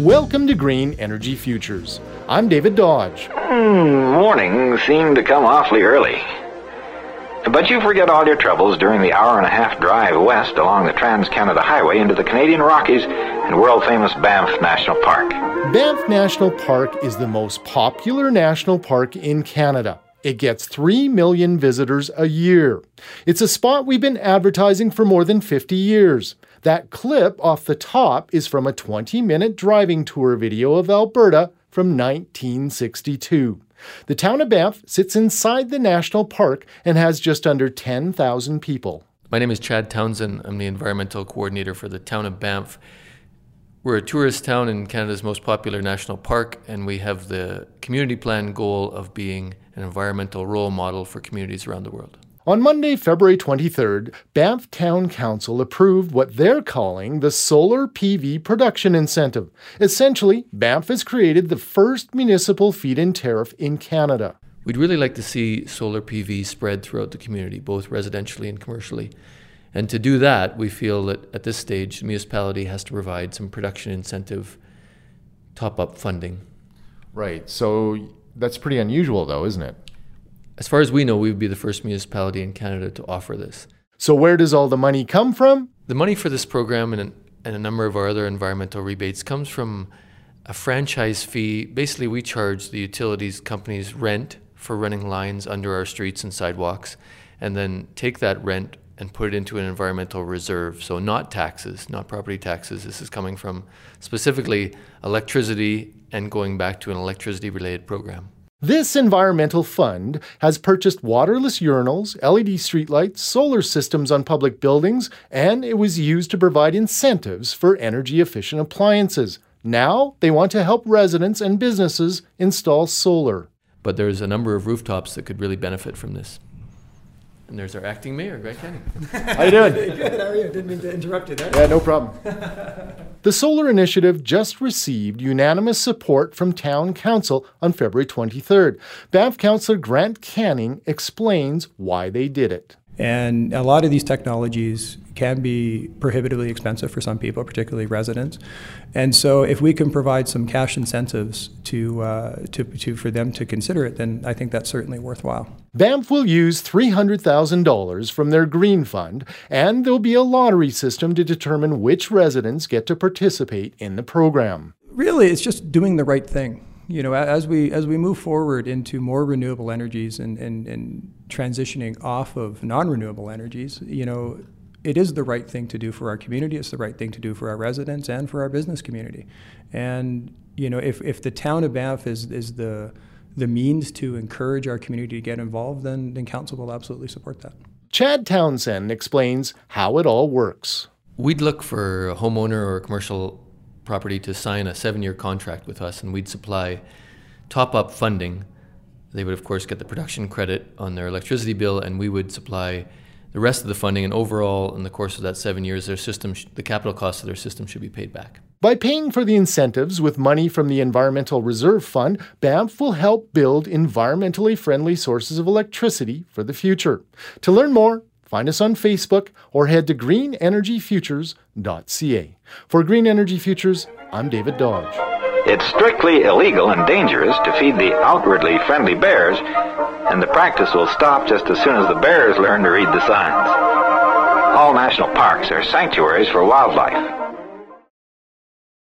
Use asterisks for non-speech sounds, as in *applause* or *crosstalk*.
Welcome to Green Energy Futures. I'm David Dodge. Mm, morning seemed to come awfully early. But you forget all your troubles during the hour and a half drive west along the Trans Canada Highway into the Canadian Rockies and world famous Banff National Park. Banff National Park is the most popular national park in Canada. It gets 3 million visitors a year. It's a spot we've been advertising for more than 50 years. That clip off the top is from a 20 minute driving tour video of Alberta from 1962. The town of Banff sits inside the national park and has just under 10,000 people. My name is Chad Townsend. I'm the environmental coordinator for the town of Banff. We're a tourist town in Canada's most popular national park, and we have the community plan goal of being an environmental role model for communities around the world. On Monday, February 23rd, Banff Town Council approved what they're calling the Solar PV Production Incentive. Essentially, Banff has created the first municipal feed in tariff in Canada. We'd really like to see solar PV spread throughout the community, both residentially and commercially. And to do that, we feel that at this stage, the municipality has to provide some production incentive top up funding. Right. So that's pretty unusual, though, isn't it? As far as we know, we would be the first municipality in Canada to offer this. So, where does all the money come from? The money for this program and, and a number of our other environmental rebates comes from a franchise fee. Basically, we charge the utilities companies rent for running lines under our streets and sidewalks, and then take that rent and put it into an environmental reserve. So, not taxes, not property taxes. This is coming from specifically electricity and going back to an electricity related program. This environmental fund has purchased waterless urinals, LED streetlights, solar systems on public buildings, and it was used to provide incentives for energy efficient appliances. Now they want to help residents and businesses install solar. But there's a number of rooftops that could really benefit from this. And there's our acting mayor, Greg Kenny. *laughs* How you doing? Good, how are you? Didn't mean to interrupt you there. Yeah, no problem. *laughs* the solar initiative just received unanimous support from town council on February 23rd. Banff councillor Grant Canning explains why they did it. And a lot of these technologies can be prohibitively expensive for some people, particularly residents. And so, if we can provide some cash incentives to, uh, to, to, for them to consider it, then I think that's certainly worthwhile. Banff will use $300,000 from their Green Fund, and there'll be a lottery system to determine which residents get to participate in the program. Really, it's just doing the right thing you know, as we as we move forward into more renewable energies and, and, and transitioning off of non-renewable energies, you know, it is the right thing to do for our community. It's the right thing to do for our residents and for our business community. And you know, if, if the town of Banff is, is the the means to encourage our community to get involved, then, then council will absolutely support that. Chad Townsend explains how it all works. We'd look for a homeowner or a commercial property to sign a seven year contract with us, and we'd supply top up funding. They would, of course, get the production credit on their electricity bill, and we would supply the rest of the funding. And overall, in the course of that seven years, their system, sh- the capital cost of their system should be paid back. By paying for the incentives with money from the Environmental Reserve Fund, Banff will help build environmentally friendly sources of electricity for the future. To learn more, Find us on Facebook or head to greenenergyfutures.ca. For Green Energy Futures, I'm David Dodge. It's strictly illegal and dangerous to feed the outwardly friendly bears, and the practice will stop just as soon as the bears learn to read the signs. All national parks are sanctuaries for wildlife.